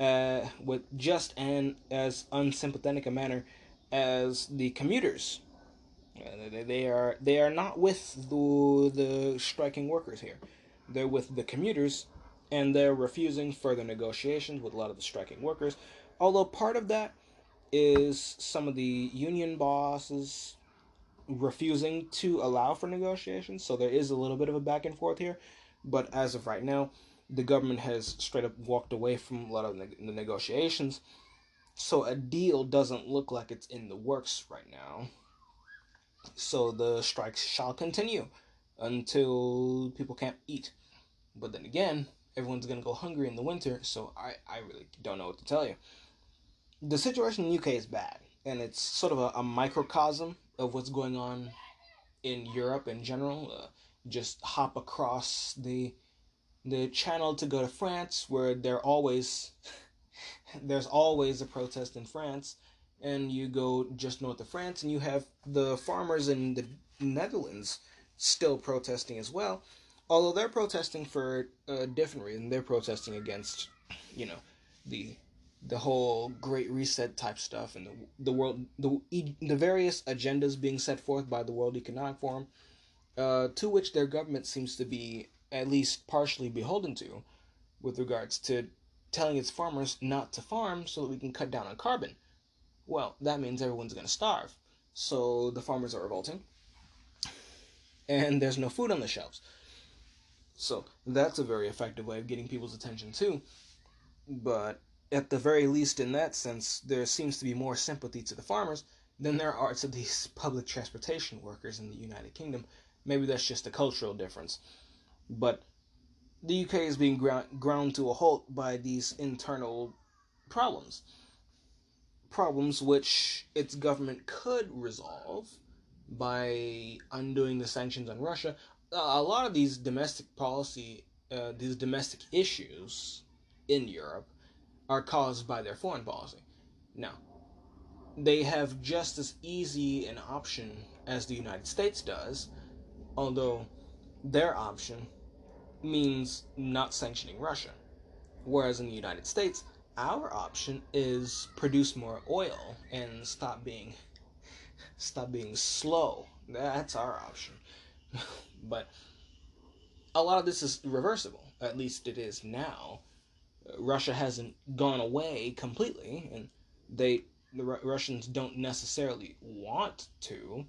uh, with just and as unsympathetic a manner as the commuters. Uh, they, they are they are not with the the striking workers here. They're with the commuters and they're refusing further negotiations with a lot of the striking workers. Although part of that is some of the union bosses refusing to allow for negotiations, so there is a little bit of a back and forth here. But as of right now, the government has straight up walked away from a lot of the negotiations, so a deal doesn't look like it's in the works right now. So the strikes shall continue until people can't eat. But then again, everyone's gonna go hungry in the winter, so I, I really don't know what to tell you. The situation in the UK is bad, and it's sort of a, a microcosm of what's going on in Europe in general. Uh, just hop across the the channel to go to France, where there always there's always a protest in France, and you go just north of France, and you have the farmers in the Netherlands still protesting as well although they're protesting for a different reason. They're protesting against, you know, the the whole Great Reset type stuff and the the world the the various agendas being set forth by the World Economic Forum, uh, to which their government seems to be at least partially beholden to, with regards to telling its farmers not to farm so that we can cut down on carbon. Well, that means everyone's going to starve. So the farmers are revolting, and there's no food on the shelves. So that's a very effective way of getting people's attention too. But at the very least, in that sense, there seems to be more sympathy to the farmers than there are to these public transportation workers in the United Kingdom. Maybe that's just a cultural difference. But the UK is being ground, ground to a halt by these internal problems. Problems which its government could resolve by undoing the sanctions on Russia a lot of these domestic policy, uh, these domestic issues in Europe are caused by their foreign policy. Now, they have just as easy an option as the United States does, although their option means not sanctioning Russia. Whereas in the United States, our option is produce more oil and stop being stop being slow. That's our option. But a lot of this is reversible. At least it is now. Russia hasn't gone away completely, and they the Russians don't necessarily want to.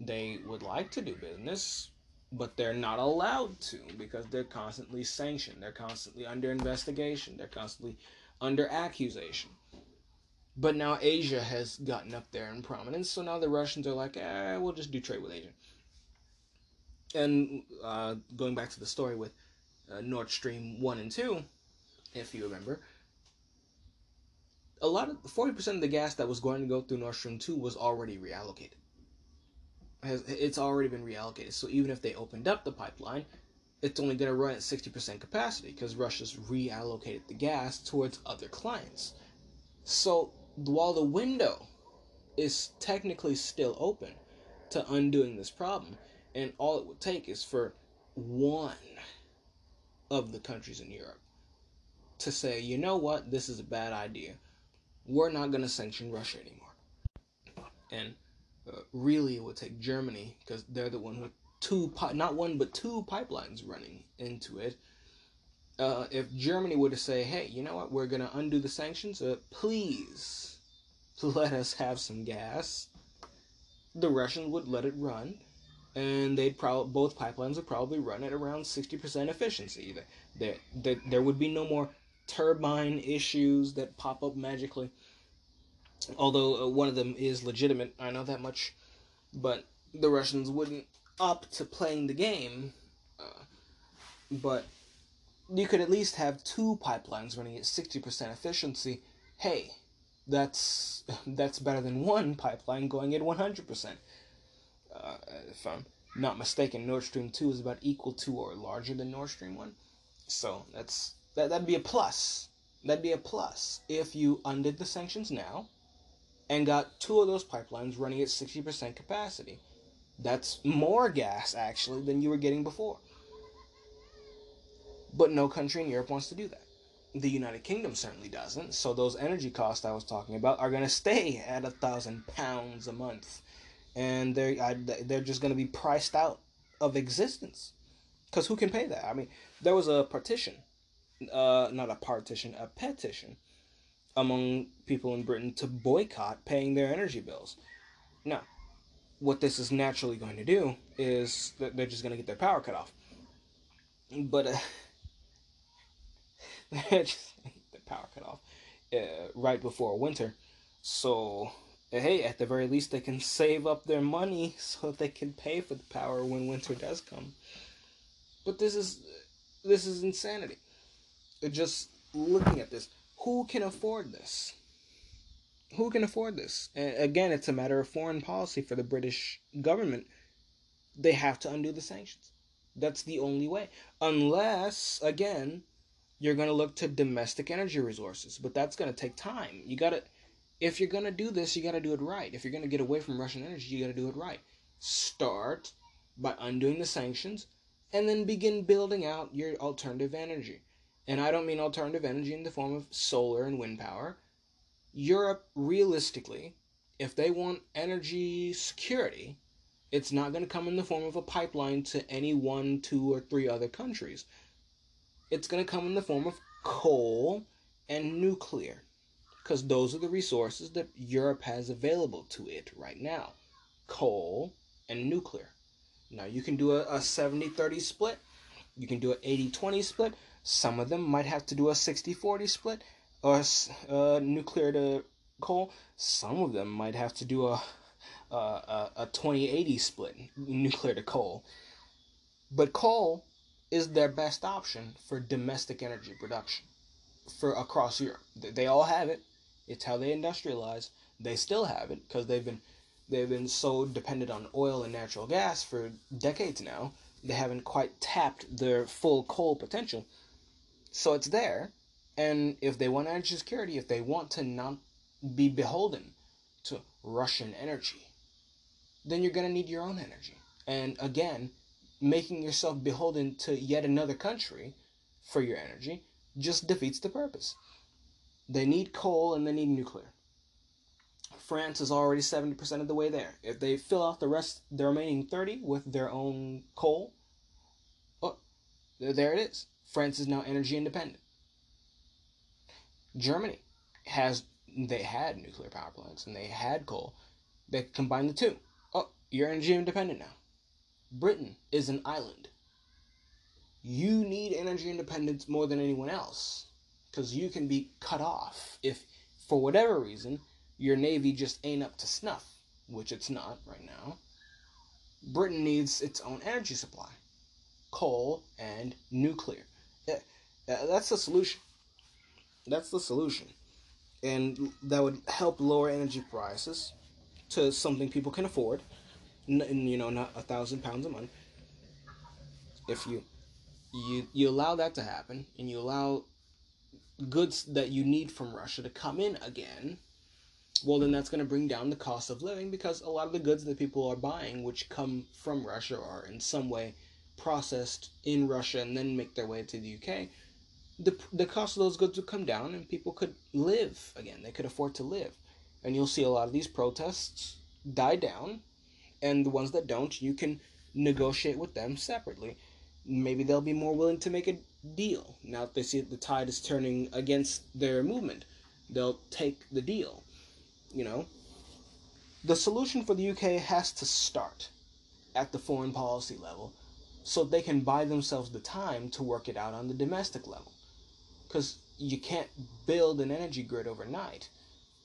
They would like to do business, but they're not allowed to because they're constantly sanctioned. They're constantly under investigation. They're constantly under accusation. But now Asia has gotten up there in prominence, so now the Russians are like, eh, we'll just do trade with Asia and uh, going back to the story with uh, Nord Stream 1 and 2, if you remember, a lot of 40% of the gas that was going to go through Nord Stream 2 was already reallocated. It's already been reallocated. So even if they opened up the pipeline, it's only going to run at 60% capacity because Russia's reallocated the gas towards other clients. So while the window is technically still open to undoing this problem, and all it would take is for one, of the countries in Europe to say, you know what, this is a bad idea. We're not going to sanction Russia anymore. And uh, really, it would take Germany because they're the one with two, pi- not one, but two pipelines running into it. Uh, if Germany were to say, hey, you know what, we're going to undo the sanctions, uh, please let us have some gas, the Russians would let it run and they'd probably both pipelines would probably run at around 60% efficiency. There, there, there would be no more turbine issues that pop up magically. Although uh, one of them is legitimate, I know that much. But the Russians wouldn't up to playing the game. Uh, but you could at least have two pipelines running at 60% efficiency. Hey, that's that's better than one pipeline going at 100%. Uh, if I'm not mistaken, Nord Stream 2 is about equal to or larger than Nord Stream 1. So that's that, that'd be a plus. That'd be a plus if you undid the sanctions now and got two of those pipelines running at 60% capacity. That's more gas, actually, than you were getting before. But no country in Europe wants to do that. The United Kingdom certainly doesn't, so those energy costs I was talking about are going to stay at a thousand pounds a month. And they're, they're just going to be priced out of existence. Because who can pay that? I mean, there was a partition uh, not a partition, a petition among people in Britain to boycott paying their energy bills. Now, what this is naturally going to do is that they're just going to get their power cut off. But uh, they're just the power cut off uh, right before winter. So, hey, at the very least, they can save up their money so they can pay for the power when winter does come. But this is this is insanity just looking at this, who can afford this? Who can afford this? And again, it's a matter of foreign policy for the British government. They have to undo the sanctions. That's the only way. Unless, again, you're going to look to domestic energy resources. But that's going to take time. You got to, if you're to do this, you got to do it right. If you're to get away from Russian energy, you got to do it right. Start by undoing the sanctions and then begin building out your alternative energy and I don't mean alternative energy in the form of solar and wind power. Europe, realistically, if they want energy security, it's not going to come in the form of a pipeline to any one, two, or three other countries. It's going to come in the form of coal and nuclear, because those are the resources that Europe has available to it right now coal and nuclear. Now, you can do a, a 70 30 split, you can do an 80 20 split, some of them might have to do a 60 40 split or uh, nuclear to coal. Some of them might have to do a, a, a 20 80 split, nuclear to coal. But coal is their best option for domestic energy production for across Europe. They all have it. It's how they industrialize. They still have it because they've been they've been so dependent on oil and natural gas for decades now. They haven't quite tapped their full coal potential. So it's there. And if they want energy security, if they want to not be beholden to Russian energy, then you're going to need your own energy. And again, making yourself beholden to yet another country for your energy just defeats the purpose. They need coal and they need nuclear. France is already 70% of the way there. If they fill out the rest, the remaining 30 with their own coal, oh, there it is. France is now energy independent. Germany has they had nuclear power plants and they had coal. They combined the two. Oh, you're energy independent now. Britain is an island. You need energy independence more than anyone else because you can be cut off if, for whatever reason, your navy just ain't up to snuff, which it's not right now. Britain needs its own energy supply coal and nuclear. Eh, eh, that's the solution. That's the solution. And that would help lower energy prices to something people can afford. N- you know, not a thousand pounds a month. If you you you allow that to happen, and you allow goods that you need from Russia to come in again, well, then that's going to bring down the cost of living because a lot of the goods that people are buying, which come from Russia, are in some way processed in Russia and then make their way to the UK, the the cost of those goods would come down and people could live again. They could afford to live, and you'll see a lot of these protests die down, and the ones that don't, you can negotiate with them separately. Maybe they'll be more willing to make a deal now that they see that the tide is turning against their movement. They'll take the deal. You know, the solution for the UK has to start at the foreign policy level so they can buy themselves the time to work it out on the domestic level. Because you can't build an energy grid overnight.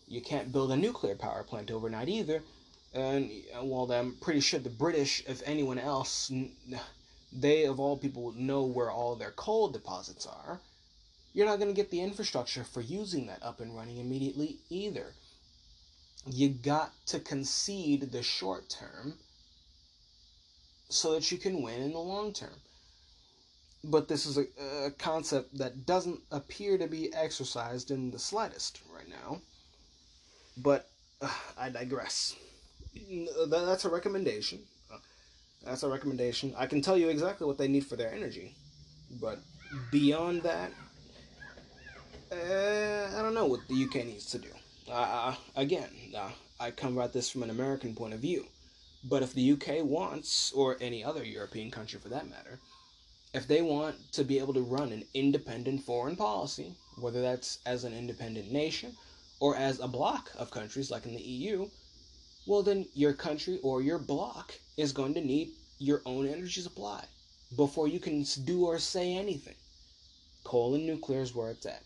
You can't build a nuclear power plant overnight either. And while I'm pretty sure the British, if anyone else, they of all people know where all their coal deposits are, you're not going to get the infrastructure for using that up and running immediately either. You got to concede the short term so that you can win in the long term. But this is a, a concept that doesn't appear to be exercised in the slightest right now. But uh, I digress. That's a recommendation. That's a recommendation. I can tell you exactly what they need for their energy. But beyond that, uh, I don't know what the UK needs to do. Uh, again, uh, I come at this from an American point of view. But if the UK wants, or any other European country for that matter, if they want to be able to run an independent foreign policy, whether that's as an independent nation or as a bloc of countries like in the EU, well, then your country or your bloc is going to need your own energy supply before you can do or say anything. Coal and nuclear is where it's at.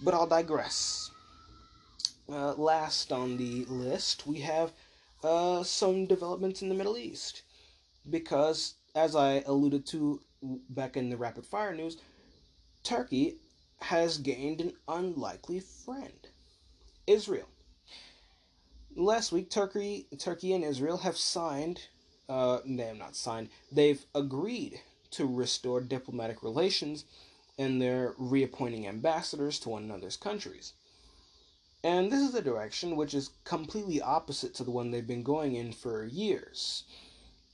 But I'll digress. Uh, last on the list, we have uh, some developments in the Middle East. Because, as I alluded to back in the rapid fire news, Turkey has gained an unlikely friend Israel. Last week, Turkey, Turkey and Israel have signed, uh, they have not signed, they've agreed to restore diplomatic relations and they're reappointing ambassadors to one another's countries. And this is a direction which is completely opposite to the one they've been going in for years,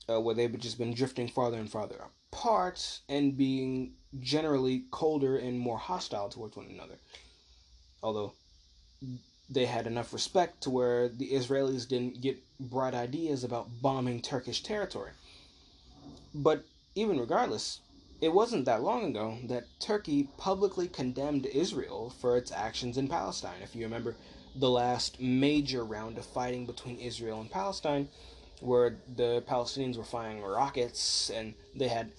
uh, where they've just been drifting farther and farther apart and being generally colder and more hostile towards one another. Although they had enough respect to where the Israelis didn't get bright ideas about bombing Turkish territory. But even regardless, it wasn't that long ago that Turkey publicly condemned Israel for its actions in Palestine. If you remember the last major round of fighting between Israel and Palestine, where the Palestinians were firing rockets and they had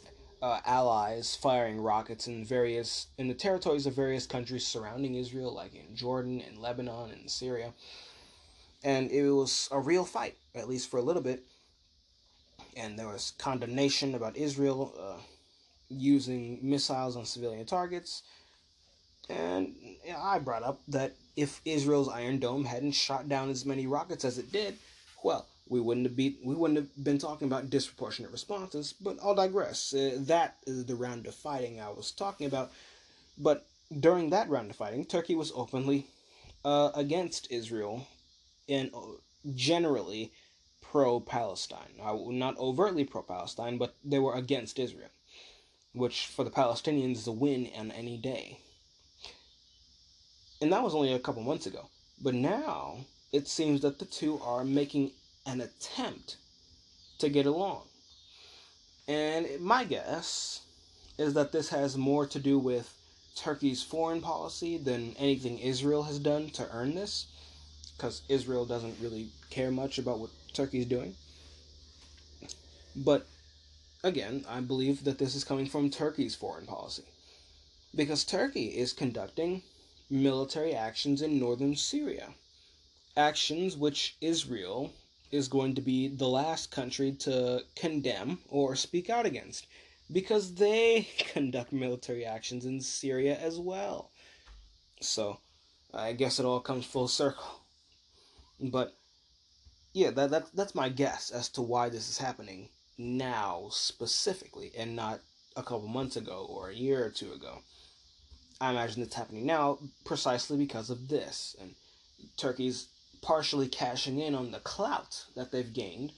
uh, allies firing rockets in various in the territories of various countries surrounding Israel, like in Jordan and Lebanon and Syria. And it was a real fight, at least for a little bit. And there was condemnation about Israel. Uh, using missiles on civilian targets. And I brought up that if Israel's Iron Dome hadn't shot down as many rockets as it did, well, we wouldn't have be we wouldn't have been talking about disproportionate responses. But I'll digress. Uh, that is the round of fighting I was talking about. But during that round of fighting, Turkey was openly uh, against Israel and uh, generally pro Palestine. Not overtly pro Palestine, but they were against Israel which for the Palestinians is a win on any day. And that was only a couple months ago. But now it seems that the two are making an attempt to get along. And my guess is that this has more to do with Turkey's foreign policy than anything Israel has done to earn this, because Israel doesn't really care much about what Turkey's doing. But again, I believe that this is coming from Turkey's foreign policy. Because Turkey is conducting military actions in northern Syria. Actions which Israel is going to be the last country to condemn or speak out against. Because they conduct military actions in Syria as well. So, I guess it all comes full circle. But, yeah, that, that, that's my guess as to why this is happening now specifically and not a couple months ago or a year or two ago. I imagine it's happening now precisely because of this. And Turkey's partially cashing in on the clout that they've gained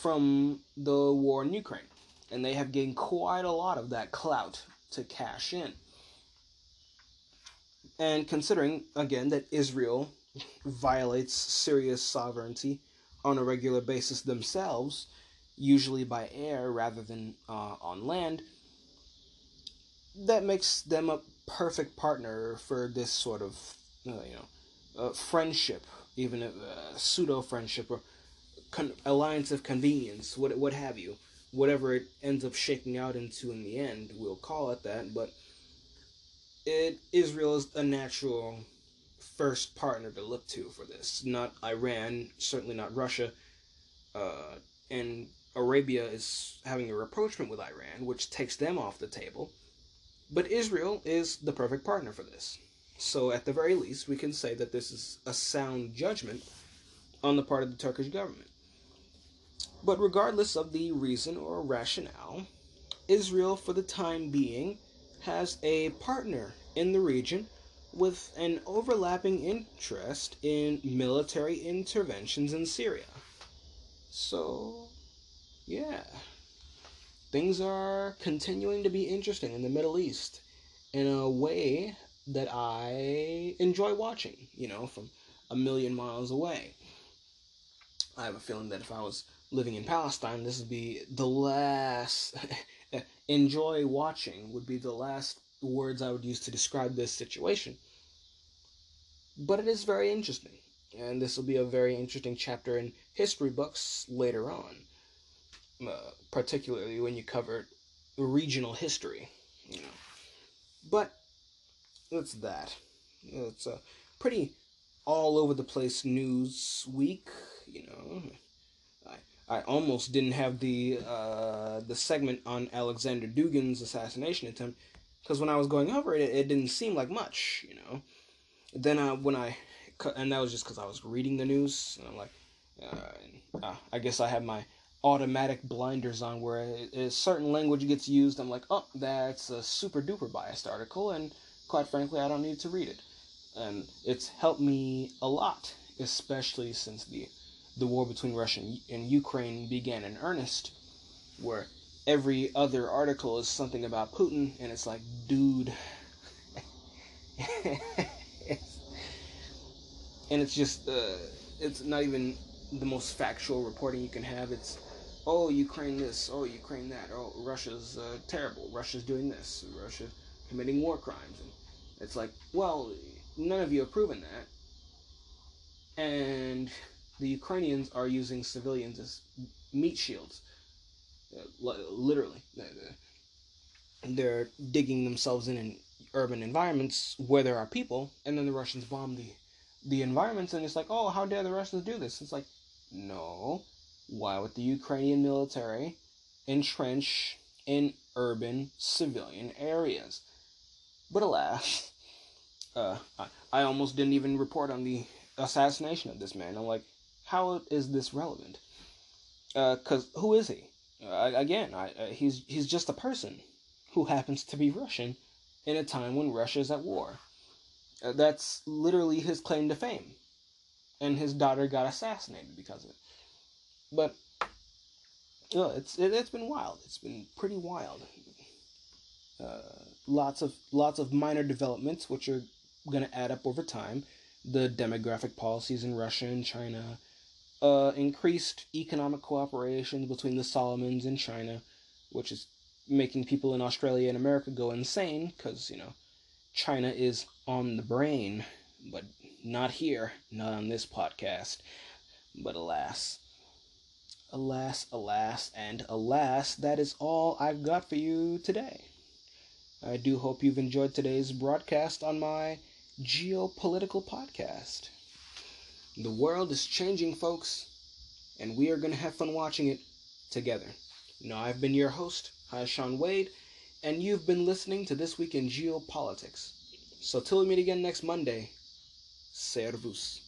from the war in Ukraine. and they have gained quite a lot of that clout to cash in. And considering, again, that Israel violates Syria's sovereignty on a regular basis themselves, usually by air rather than uh, on land, that makes them a perfect partner for this sort of, uh, you know, uh, friendship, even a uh, pseudo friendship or con- alliance of convenience, what what have you, whatever it ends up shaking out into in the end, we'll call it that. But it Israel is a natural first partner to look to for this. Not Iran, certainly not Russia, uh, and Arabia is having a rapprochement with Iran, which takes them off the table. But Israel is the perfect partner for this. So, at the very least, we can say that this is a sound judgment on the part of the Turkish government. But regardless of the reason or rationale, Israel, for the time being, has a partner in the region with an overlapping interest in military interventions in Syria. So, yeah. Things are continuing to be interesting in the Middle East in a way that I enjoy watching, you know, from a million miles away. I have a feeling that if I was living in Palestine, this would be the last. enjoy watching would be the last words I would use to describe this situation. But it is very interesting, and this will be a very interesting chapter in history books later on, uh, particularly when you cover regional history, you know. But that's that. It's a pretty all over the place news week, you know. I, I almost didn't have the uh, the segment on Alexander Dugin's assassination attempt because when I was going over it, it, it didn't seem like much, you know then I, when I and that was just because I was reading the news and I'm like, uh, uh, I guess I have my automatic blinders on where a, a, certain language gets used. I'm like, oh, that's a super duper biased article, and quite frankly, I don't need to read it. And it's helped me a lot, especially since the the war between Russia and Ukraine began in earnest, where every other article is something about Putin, and it's like, dude. and it's just uh, it's not even the most factual reporting you can have. It's oh Ukraine this, oh Ukraine that, oh Russia's uh, terrible, Russia's doing this, Russia committing war crimes, and it's like well none of you have proven that, and the Ukrainians are using civilians as meat shields, uh, literally. They're digging themselves in in urban environments where there are people, and then the Russians bomb the the environments and it's like, oh, how dare the Russians do this? It's like, no. Why would the Ukrainian military entrench in urban civilian areas? But alas, uh, I, I almost didn't even report on the assassination of this man. I'm like, how is this relevant? Because uh, who is he? Uh, again, I, uh, he's he's just a person who happens to be Russian in a time when Russia is at war. Uh, that's literally his claim to fame. And his daughter got assassinated because of it. But it's it, has been wild. It's been pretty wild. Uh, lots of lots of minor developments which are going to add up over time. The demographic policies in Russia and China, uh, increased economic cooperation between the Solomons and China, which is making people in Australia and America go insane because you know China is on the brain, but not here, not on this podcast. But alas, alas, alas, and alas, that is all I've got for you today. I do hope you've enjoyed today's broadcast on my geopolitical podcast. The world is changing, folks, and we are going to have fun watching it together. Now, I've been your host, Sean Wade and you've been listening to This Week in Geopolitics. So till we meet again next Monday, servus.